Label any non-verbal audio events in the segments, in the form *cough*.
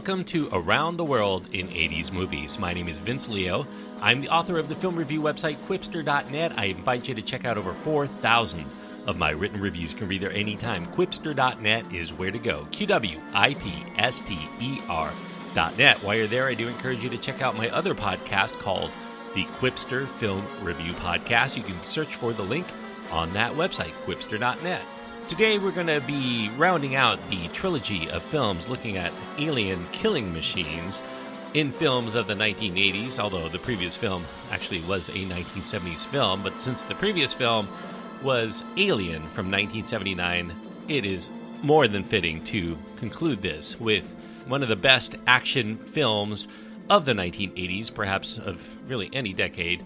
Welcome to Around the World in 80s Movies. My name is Vince Leo. I'm the author of the film review website Qwipster.net. I invite you to check out over 4,000 of my written reviews. You can read there anytime. Qwipster.net is where to go. Q W I P S T E R.net. While you're there, I do encourage you to check out my other podcast called the Qwipster Film Review Podcast. You can search for the link on that website, qwipster.net. Today, we're going to be rounding out the trilogy of films looking at alien killing machines in films of the 1980s, although the previous film actually was a 1970s film. But since the previous film was Alien from 1979, it is more than fitting to conclude this with one of the best action films of the 1980s, perhaps of really any decade.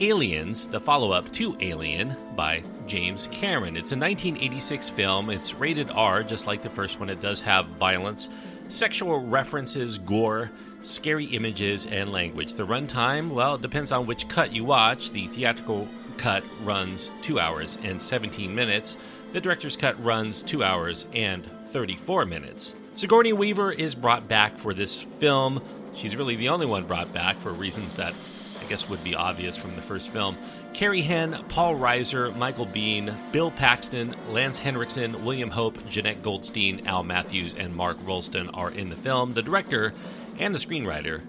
Aliens, the follow up to Alien by James Cameron. It's a 1986 film. It's rated R, just like the first one. It does have violence, sexual references, gore, scary images, and language. The runtime, well, it depends on which cut you watch. The theatrical cut runs 2 hours and 17 minutes. The director's cut runs 2 hours and 34 minutes. Sigourney Weaver is brought back for this film. She's really the only one brought back for reasons that I guess would be obvious from the first film. Carrie Henn, Paul Reiser, Michael Biehn, Bill Paxton, Lance Henriksen, William Hope, Jenette Goldstein, Al Matthews, and Mark Rolston are in the film. The director and the screenwriter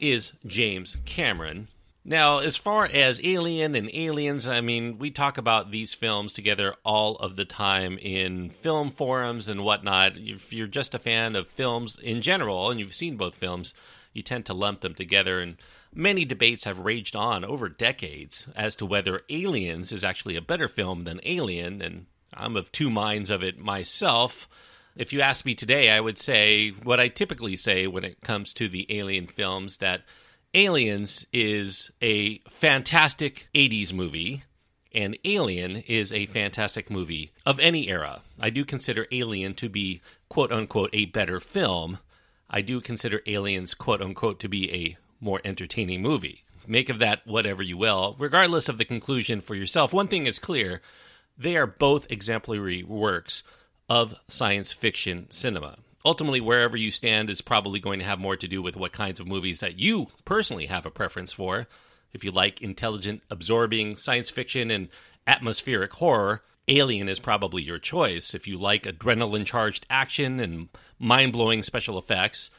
is James Cameron. Now, as far as Alien and Aliens, I mean, we talk about these films together all of the time in film forums and whatnot. If you're just a fan of films in general and you've seen both films, you tend to lump them together and Many debates have raged on over decades as to whether Aliens is actually a better film than Alien, and I'm of two minds of it myself. If you ask me today, I would say what I typically say when it comes to the Alien films that Aliens is a fantastic 80s movie, and Alien is a fantastic movie of any era. I do consider Alien to be, quote unquote, a better film. I do consider Aliens, quote unquote, to be a more entertaining movie. Make of that whatever you will. Regardless of the conclusion for yourself, one thing is clear they are both exemplary works of science fiction cinema. Ultimately, wherever you stand is probably going to have more to do with what kinds of movies that you personally have a preference for. If you like intelligent, absorbing science fiction and atmospheric horror, Alien is probably your choice. If you like adrenaline charged action and mind blowing special effects,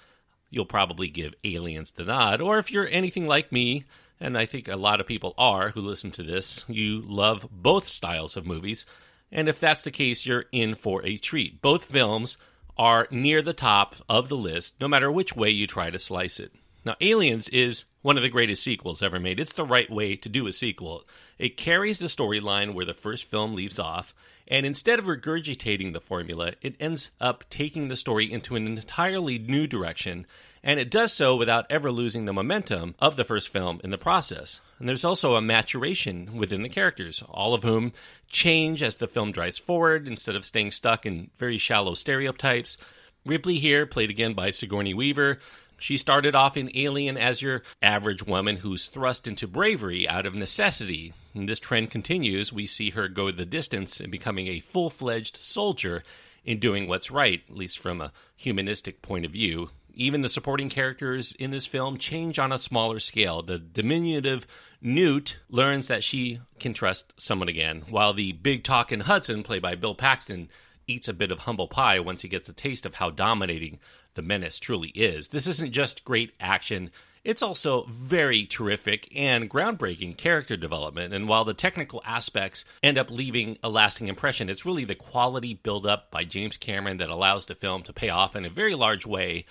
you'll probably give Aliens the nod. Or if you're anything like me, and I think a lot of people are who listen to this, you love both styles of movies. And if that's the case, you're in for a treat. Both films are near the top of the list, no matter which way you try to slice it. Now, Aliens is one of the greatest sequels ever made. It's the right way to do a sequel. It carries the storyline where the first film leaves off, and instead of regurgitating the formula, it ends up taking the story into an entirely new direction, and it does so without ever losing the momentum of the first film in the process. And there's also a maturation within the characters, all of whom change as the film drives forward instead of staying stuck in very shallow stereotypes. Ripley here, played again by Sigourney Weaver, she started off in Alien as your average woman who's thrust into bravery out of necessity. And this trend continues. We see her go the distance in becoming a full fledged soldier in doing what's right, at least from a humanistic point of view. Even the supporting characters in this film change on a smaller scale. The diminutive Newt learns that she can trust someone again, while the big talking Hudson, played by Bill Paxton, eats a bit of humble pie once he gets a taste of how dominating the menace truly is. This isn't just great action, it's also very terrific and groundbreaking character development. And while the technical aspects end up leaving a lasting impression, it's really the quality build up by James Cameron that allows the film to pay off in a very large way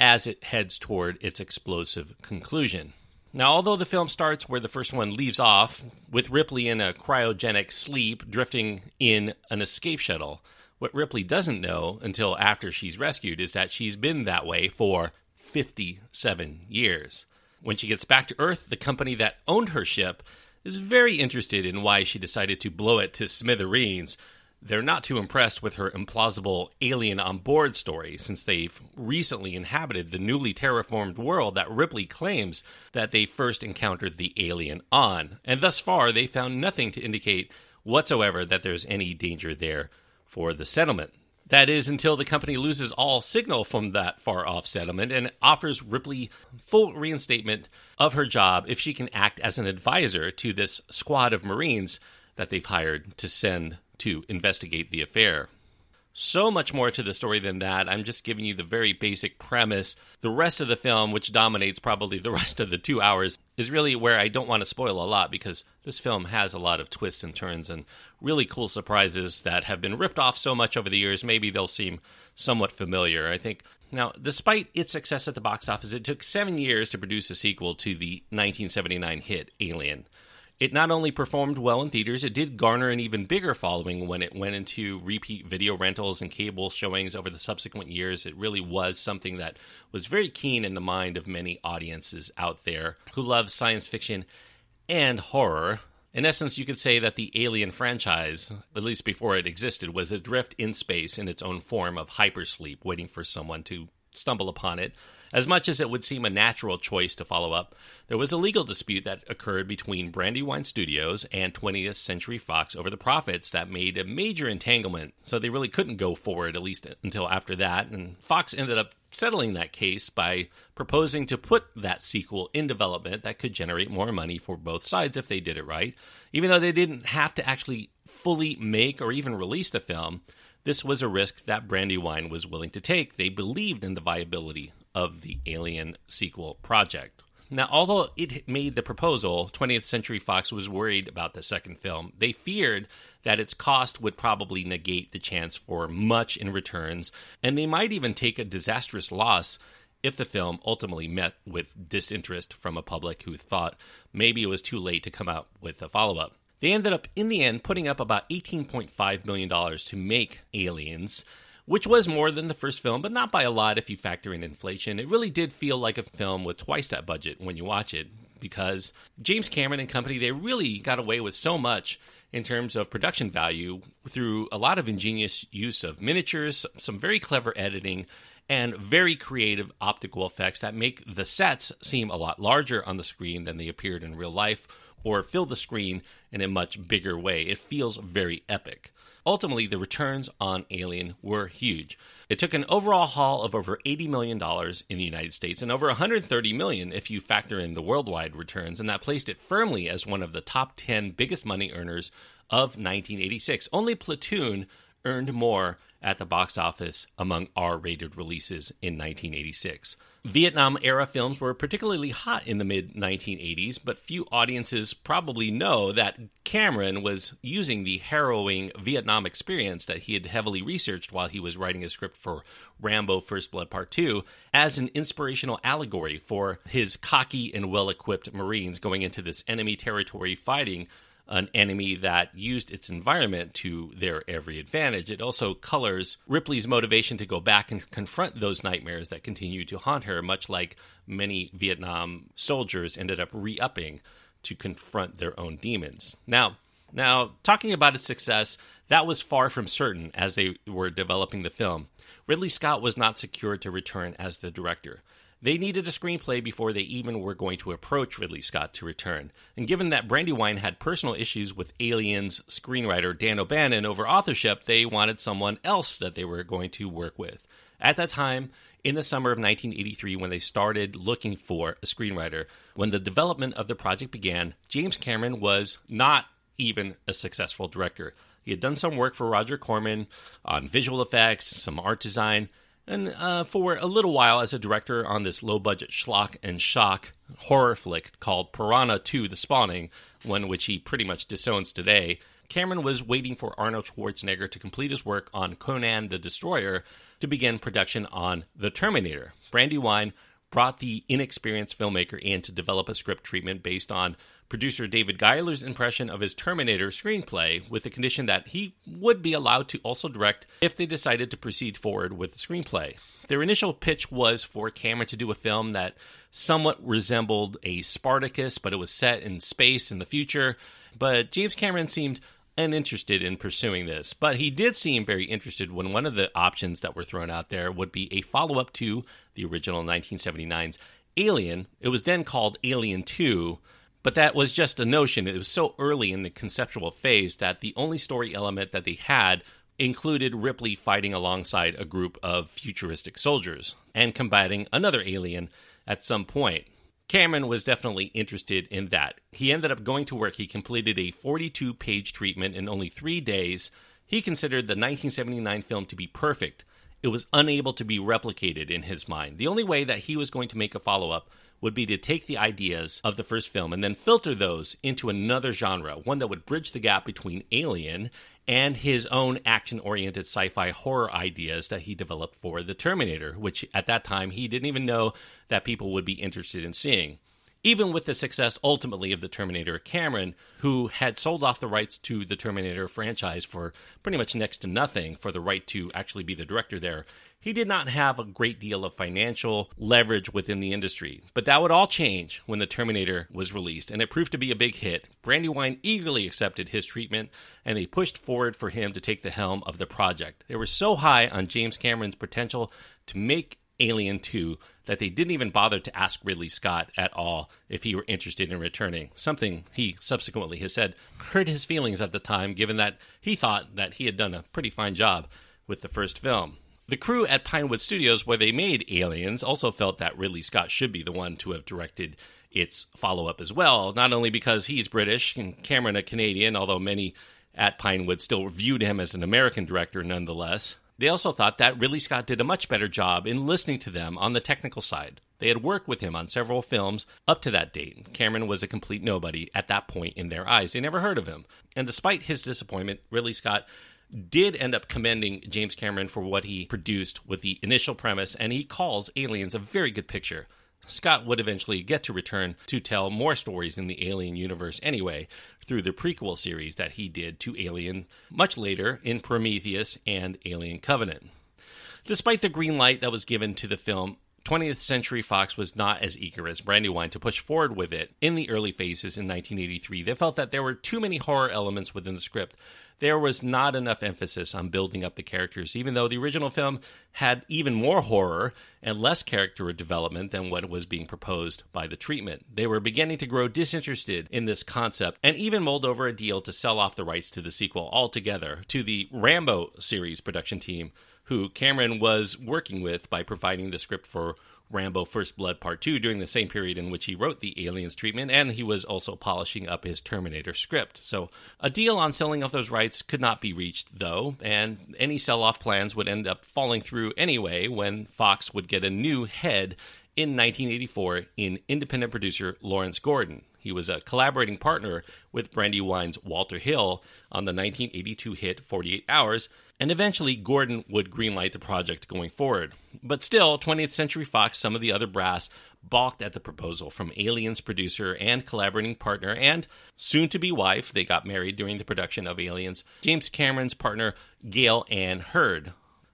as it heads toward its explosive conclusion. Now, although the film starts where the first one leaves off, with Ripley in a cryogenic sleep drifting in an escape shuttle, what Ripley doesn't know until after she's rescued is that she's been that way for 57 years. When she gets back to Earth, the company that owned her ship is very interested in why she decided to blow it to smithereens. They're not too impressed with her implausible alien on board story, since they've recently inhabited the newly terraformed world that Ripley claims that they first encountered the alien on. And thus far, they found nothing to indicate whatsoever that there's any danger there for the settlement. That is until the company loses all signal from that far off settlement and offers Ripley full reinstatement of her job if she can act as an advisor to this squad of Marines that they've hired to send to investigate the affair so much more to the story than that. I'm just giving you the very basic premise. The rest of the film, which dominates probably the *laughs* rest of the two hours, is really where I don't want to spoil a lot because this film has a lot of twists and turns and really cool surprises that have been ripped off so much over the years. Maybe they'll seem somewhat familiar. I think. Now, despite its success at the box office, it took seven years to produce a sequel to the 1979 hit Alien. It not only performed well in theaters, it did garner an even bigger following when it went into repeat video rentals and cable showings over the subsequent years. It really was something that was very keen in the mind of many audiences out there who love science fiction and horror. In essence, you could say that the Alien franchise, at least before it existed, was adrift in space in its own form of hypersleep, waiting for someone to stumble upon it as much as it would seem a natural choice to follow up, there was a legal dispute that occurred between Brandywine Studios and 20th Century Fox over the profits that made a major entanglement, so they really couldn't go forward, at least until after that. And Fox ended up settling that case by proposing to put that sequel in development that could generate more money for both sides if they did it right. Even though they didn't have to actually fully make or even release the film, this was a risk that Brandywine was willing to take. They believed in the viability of the Alien sequel project. Now, although it made the proposal, 20th Century Fox was worried about the second film. They feared that its cost would probably negate the chance for much in returns, and they might even take a disastrous loss if the film ultimately met with disinterest from a public who thought maybe it was too late to come out with a follow up. They ended up, in the end, putting up about $18.5 million to make Aliens, which was more than the first film, but not by a lot if you factor in inflation. It really did feel like a film with twice that budget when you watch it because James Cameron and company, they really got away with so much in terms of production value through a lot of ingenious use of miniatures, some very clever editing, and very creative optical effects that make the sets seem a lot larger on the screen than they appeared in real life or fill the screen in a much bigger way. It feels very epic. Ultimately, the returns on Alien were huge. It took an overall haul of over $80 million in the United States and over 130 million if you factor in the worldwide returns, and that placed it firmly as one of the top 10 biggest money earners of 1986. Only Platoon earned more at the box office among R rated releases in 1986. Vietnam era films were particularly hot in the mid 1980s, but few audiences probably know that Cameron was using the harrowing Vietnam experience that he had heavily researched while he was writing a script for Rambo First Blood Part 2 as an inspirational allegory for his cocky and well equipped Marines going into this enemy territory fighting an enemy that used its environment to their every advantage. It also colors Ripley's motivation to go back and confront those nightmares that continue to haunt her, much like many Vietnam soldiers ended up re upping to confront their own demons. Now, now talking about its success, that was far from certain as they were developing the film. Ridley Scott was not secured to return as the director. They needed a screenplay before they even were going to approach Ridley Scott to return. And given that Brandywine had personal issues with Aliens screenwriter Dan O'Bannon over authorship, they wanted someone else that they were going to work with. At that time, in the summer of 1983, when they started looking for a screenwriter, when the development of the project began, James Cameron was not even a successful director. He had done some work for Roger Corman on visual effects, some art design, and uh, for a little while as a director on this low budget schlock and shock horror flick called Piranha 2 The Spawning, one which he pretty much disowns today, Cameron was waiting for Arnold Schwarzenegger to complete his work on Conan the Destroyer to begin production on The Terminator. Brandywine brought the inexperienced filmmaker in to develop a script treatment based on producer David Giler's impression of his Terminator screenplay with the condition that he would be allowed to also direct if they decided to proceed forward with the screenplay. Their initial pitch was for Cameron to do a film that somewhat resembled a Spartacus, but it was set in space in the future. But James Cameron seemed uninterested in pursuing this, but he did seem very interested when one of the options that were thrown out there would be a follow up to the original 1979's Alien. It was then called Alien 2, but that was just a notion. It was so early in the conceptual phase that the only story element that they had included Ripley fighting alongside a group of futuristic soldiers and combating another alien at some point. Cameron was definitely interested in that. He ended up going to work. He completed a 42 page treatment in only three days. He considered the 1979 film to be perfect. It was unable to be replicated in his mind. The only way that he was going to make a follow up would be to take the ideas of the first film and then filter those into another genre, one that would bridge the gap between Alien and his own action oriented sci fi horror ideas that he developed for The Terminator, which at that time he didn't even know that people would be interested in seeing. Even with the success ultimately of The Terminator, Cameron, who had sold off the rights to the Terminator franchise for pretty much next to nothing for the right to actually be the director there, he did not have a great deal of financial leverage within the industry. But that would all change when The Terminator was released, and it proved to be a big hit. Brandywine eagerly accepted his treatment, and they pushed forward for him to take the helm of the project. They were so high on James Cameron's potential to make Alien 2 that they didn't even bother to ask Ridley Scott at all if he were interested in returning, something he subsequently has said hurt his feelings at the time, given that he thought that he had done a pretty fine job with the first film. The crew at Pinewood Studios, where they made Aliens, also felt that Ridley Scott should be the one to have directed its follow up as well, not only because he's British and Cameron a Canadian, although many at Pinewood still viewed him as an American director nonetheless. They also thought that Ridley Scott did a much better job in listening to them on the technical side. They had worked with him on several films up to that date. Cameron was a complete nobody at that point in their eyes. They never heard of him. And despite his disappointment, Ridley Scott did end up commending James Cameron for what he produced with the initial premise, and he calls Aliens a very good picture. Scott would eventually get to return to tell more stories in the Alien universe anyway, through the prequel series that he did to Alien much later in Prometheus and Alien Covenant. Despite the green light that was given to the film, 20th Century Fox was not as eager as Brandywine to push forward with it in the early phases in 1983. They felt that there were too many horror elements within the script there was not enough emphasis on building up the characters, even though the original film had even more horror and less character development than what was being proposed by the treatment. They were beginning to grow disinterested in this concept and even mulled over a deal to sell off the rights to the sequel altogether to the Rambo series production team, who Cameron was working with by providing the script for Rambo First Blood Part 2 during the same period in which he wrote the Aliens treatment, and he was also polishing up his Terminator script. So, a deal on selling off those rights could not be reached, though, and any sell off plans would end up falling through anyway when Fox would get a new head in 1984 in independent producer Lawrence Gordon. He was a collaborating partner with Brandywine's Walter Hill on the 1982 hit 48 Hours, and eventually Gordon would greenlight the project going forward. But still, 20th Century Fox, some of the other brass, balked at the proposal from Aliens producer and collaborating partner and soon to be wife, they got married during the production of Aliens, James Cameron's partner, Gale Anne Hurd.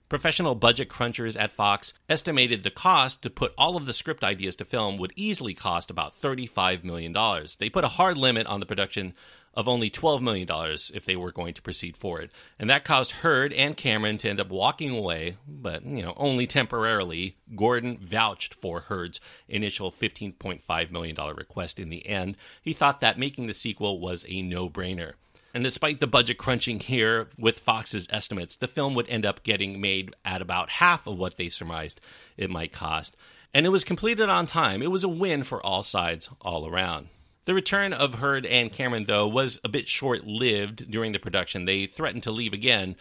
Professional budget crunchers at Fox estimated the cost to put all of the script ideas to film would easily cost about $35 million. They put a hard limit on the production of only $12 million if they were going to proceed forward. And that caused Hurd and Cameron to end up walking away, but, you know, only temporarily. Gordon vouched for Hurd's initial $15.5 million request in the end. He thought that making the sequel was a no brainer. And despite the budget crunching here with Fox's estimates, the film would end up getting made at about half of what they surmised it might cost. And it was completed on time. It was a win for all sides all around. The return of Hurd and Cameron, though, was a bit short lived during the production. They threatened to leave again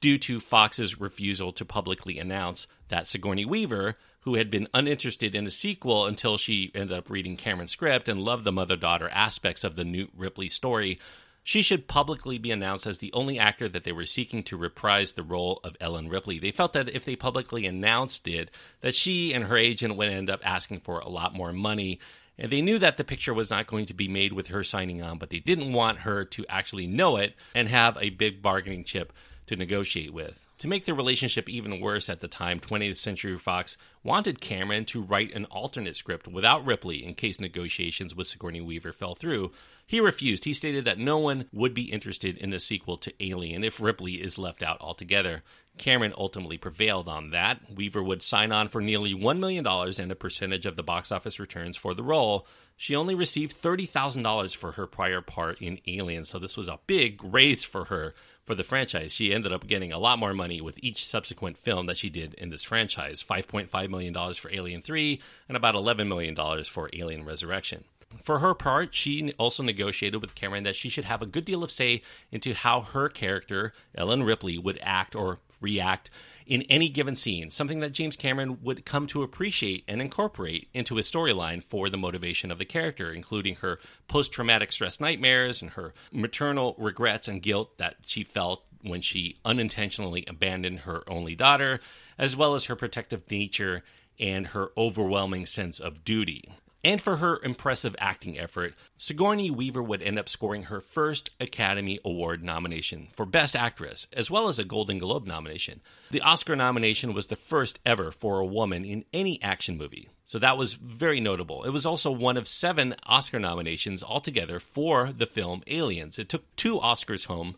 due to Fox's refusal to publicly announce that Sigourney Weaver, who had been uninterested in the sequel until she ended up reading Cameron's script and loved the mother daughter aspects of the Newt Ripley story, she should publicly be announced as the only actor that they were seeking to reprise the role of Ellen Ripley. They felt that if they publicly announced it, that she and her agent would end up asking for a lot more money and they knew that the picture was not going to be made with her signing on, but they didn't want her to actually know it and have a big bargaining chip to negotiate with. To make the relationship even worse at the time, 20th Century Fox wanted Cameron to write an alternate script without Ripley in case negotiations with Sigourney Weaver fell through. He refused. He stated that no one would be interested in the sequel to Alien if Ripley is left out altogether. Cameron ultimately prevailed on that. Weaver would sign on for nearly $1 million and a percentage of the box office returns for the role. She only received $30,000 for her prior part in Alien, so this was a big raise for her for the franchise. She ended up getting a lot more money with each subsequent film that she did in this franchise $5.5 million for Alien 3 and about $11 million for Alien Resurrection. For her part, she also negotiated with Cameron that she should have a good deal of say into how her character, Ellen Ripley, would act or react in any given scene, something that James Cameron would come to appreciate and incorporate into his storyline for the motivation of the character, including her post traumatic stress nightmares and her maternal regrets and guilt that she felt when she unintentionally abandoned her only daughter, as well as her protective nature and her overwhelming sense of duty. And for her impressive acting effort, Sigourney Weaver would end up scoring her first Academy Award nomination for Best Actress, as well as a Golden Globe nomination. The Oscar nomination was the first ever for a woman in any action movie. So that was very notable. It was also one of seven Oscar nominations altogether for the film Aliens. It took two Oscars home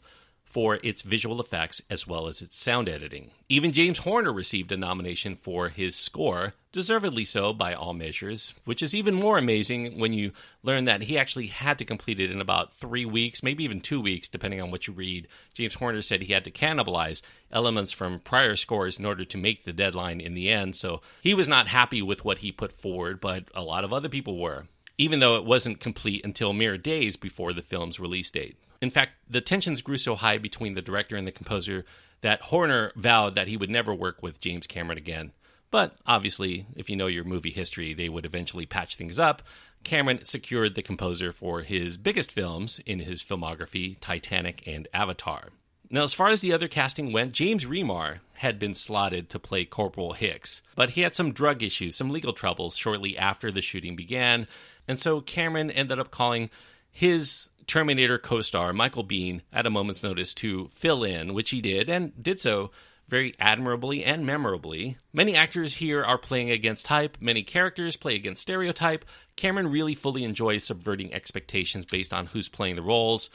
for its visual effects as well as its sound editing. Even James Horner received a nomination for his score, deservedly so by all measures, which is even more amazing when you learn that he actually had to complete it in about three weeks, maybe even two weeks, depending on what you read. James Horner said he had to cannibalize elements from prior scores in order to make the deadline in the end, so he was not happy with what he put forward, but a lot of other people were even though it wasn't complete until mere days before the film's release date. In fact, the tensions grew so high between the director and the composer that Horner vowed that he would never work with James Cameron again. But obviously, if you know your movie history, they would eventually patch things up. Cameron secured the composer for his biggest films in his filmography, Titanic and Avatar. Now, as far as the other casting went, James Remar had been slotted to play Corporal Hicks, but he had some drug issues, some legal troubles shortly after the shooting began, and so Cameron ended up calling his Terminator co star, Michael Biehn at a moment's notice to fill in, which he did, and did so very admirably and memorably. Many actors here are playing against type, many characters play against stereotype. Cameron really fully enjoys subverting expectations based on who's playing the roles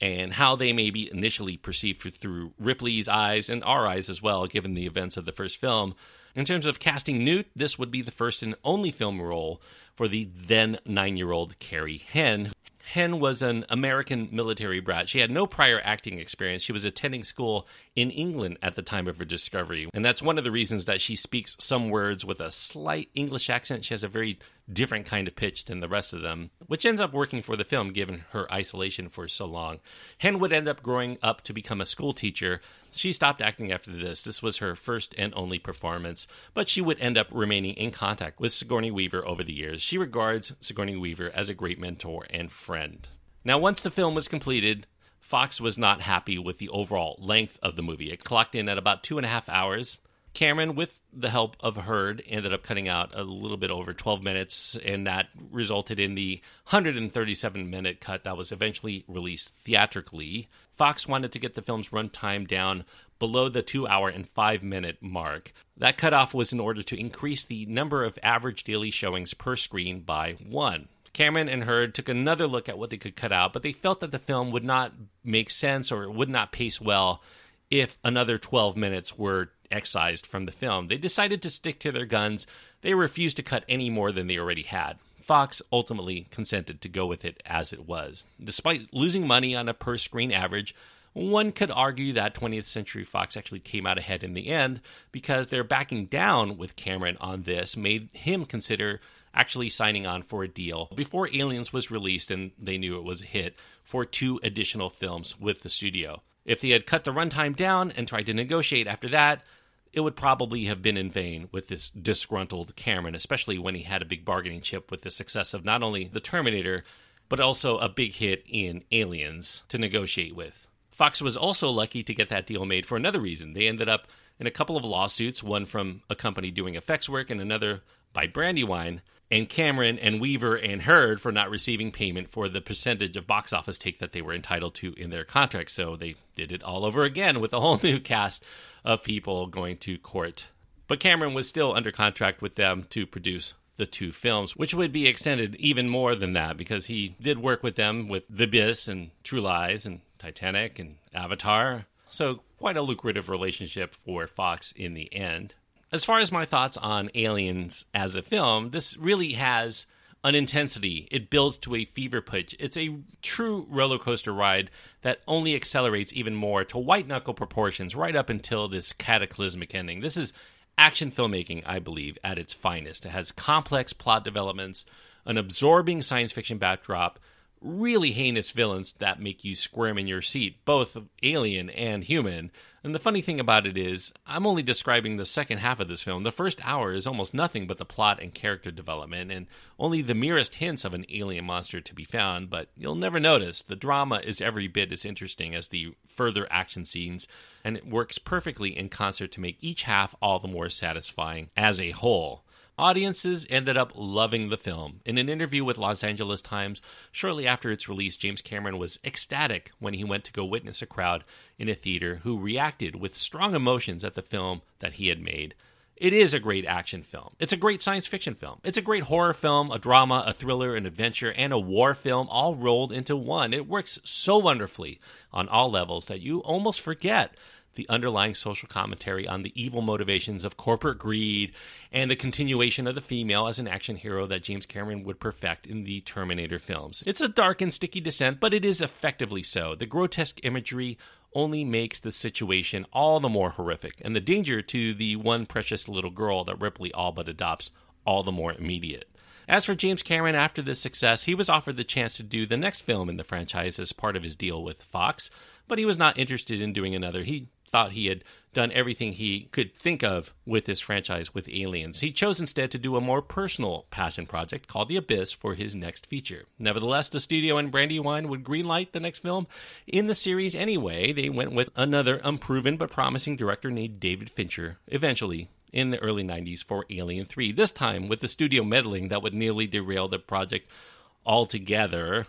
and how they may be initially perceived through Ripley's eyes and our eyes as well, given the events of the first film. In terms of casting Newt, this would be the first and only film role for the then nine year old Carrie Henn, Henn was an American military brat. She had no prior acting experience. She was attending school in England at the time of her discovery. And that's one of the reasons that she speaks some words with a slight English accent. She has a very different kind of pitch than the rest of them, which ends up working for the film given her isolation for so long. Henn would end up growing up to become a school teacher. She stopped acting after this. This was her first and only performance, but she would end up remaining in contact with Sigourney Weaver over the years. She regards Sigourney Weaver as a great mentor and friend. Now, once the film was completed, Fox was not happy with the overall length of the movie. It clocked in at about two and a half hours. Cameron, with the help of Hurd, ended up cutting out a little bit over 12 minutes, and that resulted in the 137 minute cut that was eventually released theatrically. Fox wanted to get the film's runtime down below the two hour and five minute mark. That cutoff was in order to increase the number of average daily showings per screen by one. Cameron and Hurd took another look at what they could cut out, but they felt that the film would not make sense or it would not pace well if another 12 minutes were excised from the film. They decided to stick to their guns. They refused to cut any more than they already had. Fox ultimately consented to go with it as it was. Despite losing money on a per screen average, one could argue that 20th Century Fox actually came out ahead in the end because their backing down with Cameron on this made him consider actually signing on for a deal before Aliens was released and they knew it was a hit for two additional films with the studio. If they had cut the runtime down and tried to negotiate after that, it would probably have been in vain with this disgruntled Cameron, especially when he had a big bargaining chip with the success of not only The Terminator, but also a big hit in Aliens to negotiate with. Fox was also lucky to get that deal made for another reason. They ended up in a couple of lawsuits, one from a company doing effects work and another by Brandywine, and Cameron and Weaver and Hurd for not receiving payment for the percentage of box office take that they were entitled to in their contract. So they did it all over again with a whole *laughs* new cast of people going to court. But Cameron was still under contract with them to produce the two films, which would be extended even more than that because he did work with them with The Abyss and True Lies and Titanic and Avatar. So, quite a lucrative relationship for Fox in the end. As far as my thoughts on Aliens as a film, this really has an intensity. It builds to a fever pitch. It's a true roller coaster ride that only accelerates even more to white knuckle proportions right up until this cataclysmic ending. This is action filmmaking, I believe, at its finest. It has complex plot developments, an absorbing science fiction backdrop, really heinous villains that make you squirm in your seat, both alien and human. And the funny thing about it is, I'm only describing the second half of this film. The first hour is almost nothing but the plot and character development, and only the merest hints of an alien monster to be found, but you'll never notice. The drama is every bit as interesting as the further action scenes, and it works perfectly in concert to make each half all the more satisfying as a whole. Audiences ended up loving the film. In an interview with Los Angeles Times, shortly after its release, James Cameron was ecstatic when he went to go witness a crowd in a theater who reacted with strong emotions at the film that he had made. It is a great action film. It's a great science fiction film. It's a great horror film, a drama, a thriller, an adventure, and a war film all rolled into one. It works so wonderfully on all levels that you almost forget the underlying social commentary on the evil motivations of corporate greed and the continuation of the female as an action hero that James Cameron would perfect in the Terminator films. It's a dark and sticky descent, but it is effectively so. The grotesque imagery only makes the situation all the more horrific, and the danger to the one precious little girl that Ripley all but adopts all the more immediate. As for James Cameron, after this success, he was offered the chance to do the next film in the franchise as part of his deal with Fox, but he was not interested in doing another. He thought he had done everything he could think of with this franchise with aliens. He chose instead to do a more personal passion project called The Abyss for his next feature. Nevertheless, the studio and Brandywine would greenlight the next film in the series anyway. They went with another unproven but promising director named David Fincher, eventually in the early 90s for Alien 3. This time with the studio meddling that would nearly derail the project altogether.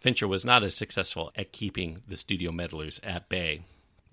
Fincher was not as successful at keeping the studio meddlers at bay.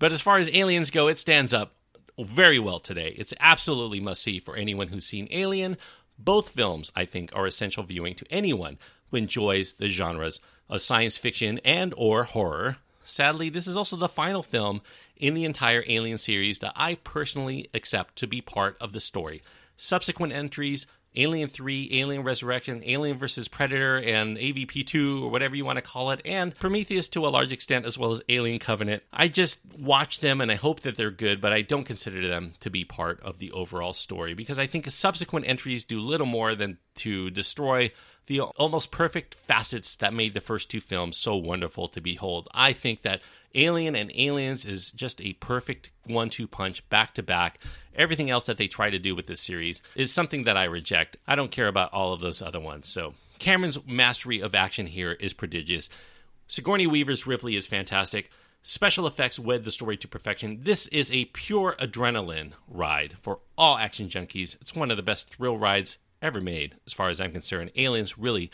But as far as aliens go, it stands up very well today. It's absolutely must see for anyone who's seen Alien. Both films, I think, are essential viewing to anyone who enjoys the genres of science fiction and or horror. Sadly, this is also the final film in the entire Alien series that I personally accept to be part of the story. Subsequent entries Alien 3, Alien Resurrection, Alien vs. Predator, and AVP 2, or whatever you want to call it, and Prometheus to a large extent, as well as Alien Covenant. I just watch them and I hope that they're good, but I don't consider them to be part of the overall story because I think subsequent entries do little more than to destroy the almost perfect facets that made the first two films so wonderful to behold. I think that Alien and Aliens is just a perfect one two punch back to back. Everything else that they try to do with this series is something that I reject. I don't care about all of those other ones. So Cameron's mastery of action here is prodigious. Sigourney Weaver's Ripley is fantastic. Special effects wed the story to perfection. This is a pure adrenaline ride for all action junkies. It's one of the best thrill rides ever made, as far as I'm concerned. Aliens really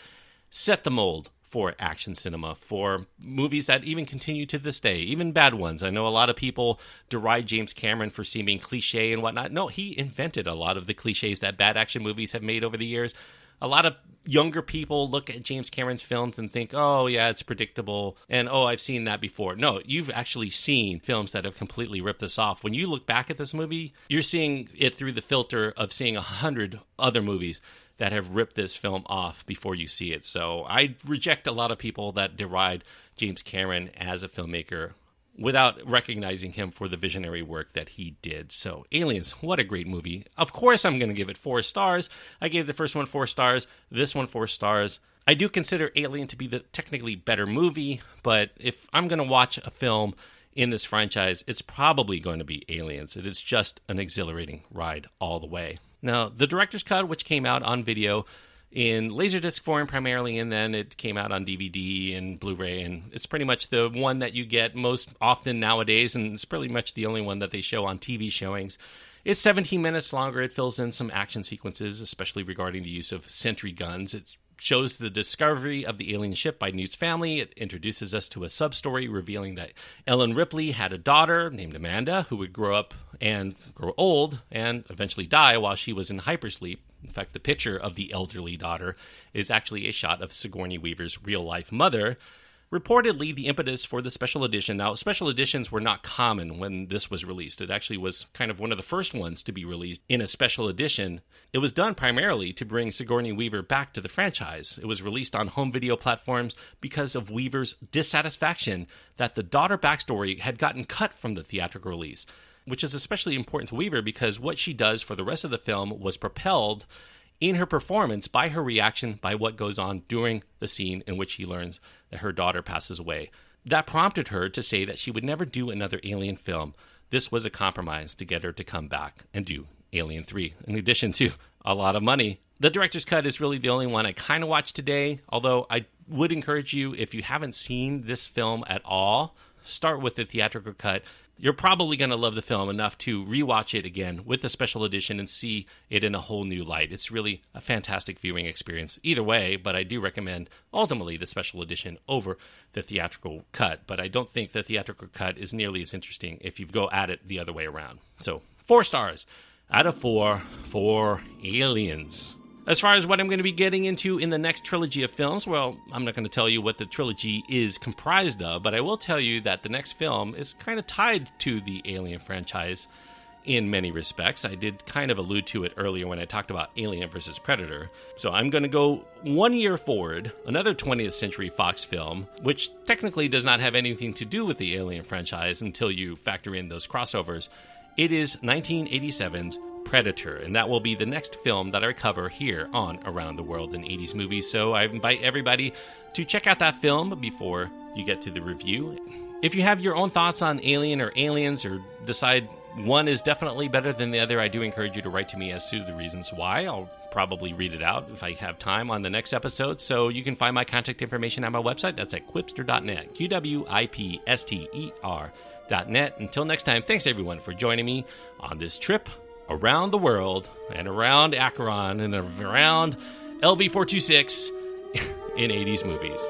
set the mold for action cinema, for movies that even continue to this day, even bad ones. I know a lot of people deride James Cameron for seeming cliche and whatnot. No, he invented a lot of the cliches that bad action movies have made over the years. A lot of younger people look at James Cameron's films and think, oh, yeah, it's predictable, and oh, I've seen that before. No, you've actually seen films that have completely ripped this off. When you look back at this movie, you're seeing it through the filter of seeing a hundred other movies that have ripped this film off before you see it. So I reject a lot of people that deride James Cameron as a filmmaker without recognizing him for the visionary work that he did. So, Aliens, what a great movie. Of course, I'm going to give it four stars. I gave the first one four stars, this one four stars. I do consider Alien to be the technically better movie, but if I'm going to watch a film in this franchise, it's probably going to be Aliens. It is just an exhilarating ride all the way. Now, the director's cut, which came out on video in Laserdisc form primarily, and then it came out on DVD and Blu ray, and it's pretty much the one that you get most often nowadays, and it's pretty much the only one that they show on TV showings. It's 17 minutes longer. It fills in some action sequences, especially regarding the use of sentry guns. It's shows the discovery of the alien ship by Newt's family. It introduces us to a sub story revealing that Ellen Ripley had a daughter named Amanda who would grow up and grow old and eventually die while she was in hypersleep. In fact, the picture of the elderly daughter is actually a shot of Sigourney Weaver's real life mother. Reportedly the impetus for the special edition. Now special editions were not common when this was released. It actually was kind of one of the first ones to be released in a special edition. It was done primarily to bring sigourney weaver back to the franchise. It was released on home video platforms because of weaver's dissatisfaction that the daughter backstory had gotten cut from the theatrical release which is especially important to weaver because what she does for the rest of the film was propelled in her performance by her reaction by what goes on during the scene in which he learns that her daughter passes away. That prompted her to say that she would never do another Alien film. This was a compromise to get her to come back and do Alien 3, in addition to a lot of money. The director's cut is really the only one I kind of watched today, although I would encourage you, if you haven't seen this film at all, start with the theatrical cut you're probably going to love the film enough to rewatch it again with the special edition and see it in a whole new light. It's really a fantastic viewing experience either way, but I do recommend ultimately the special edition over the theatrical cut. But I don't think the theatrical cut is nearly as interesting if you go at it the other way around. So, four stars out of four for Aliens. As far as what I'm going to be getting into in the next trilogy of films, well, I'm not going to tell you what the trilogy is comprised of, but I will tell you that the next film is kind of tied to the Alien franchise in many respects. I did kind of allude to it earlier when I talked about Alien versus Predator. So I'm going to go one year forward, another 20th Century Fox film, which technically does not have anything to do with the Alien franchise until you factor in those crossovers. It is 1987's Predator, and that will be the next film that I cover here on Around the World in 80s Movies. So I invite everybody to check out that film before you get to the review. If you have your own thoughts on Alien or Aliens, or decide one is definitely better than the other, I do encourage you to write to me as to the reasons why. I'll probably read it out if I have time on the next episode. So you can find my contact information on my website. That's at qwipster.net. Q W I P S T E R.net. Until next time, thanks everyone for joining me on this trip around the world and around Acheron and around LV426 *laughs* in 80s movies.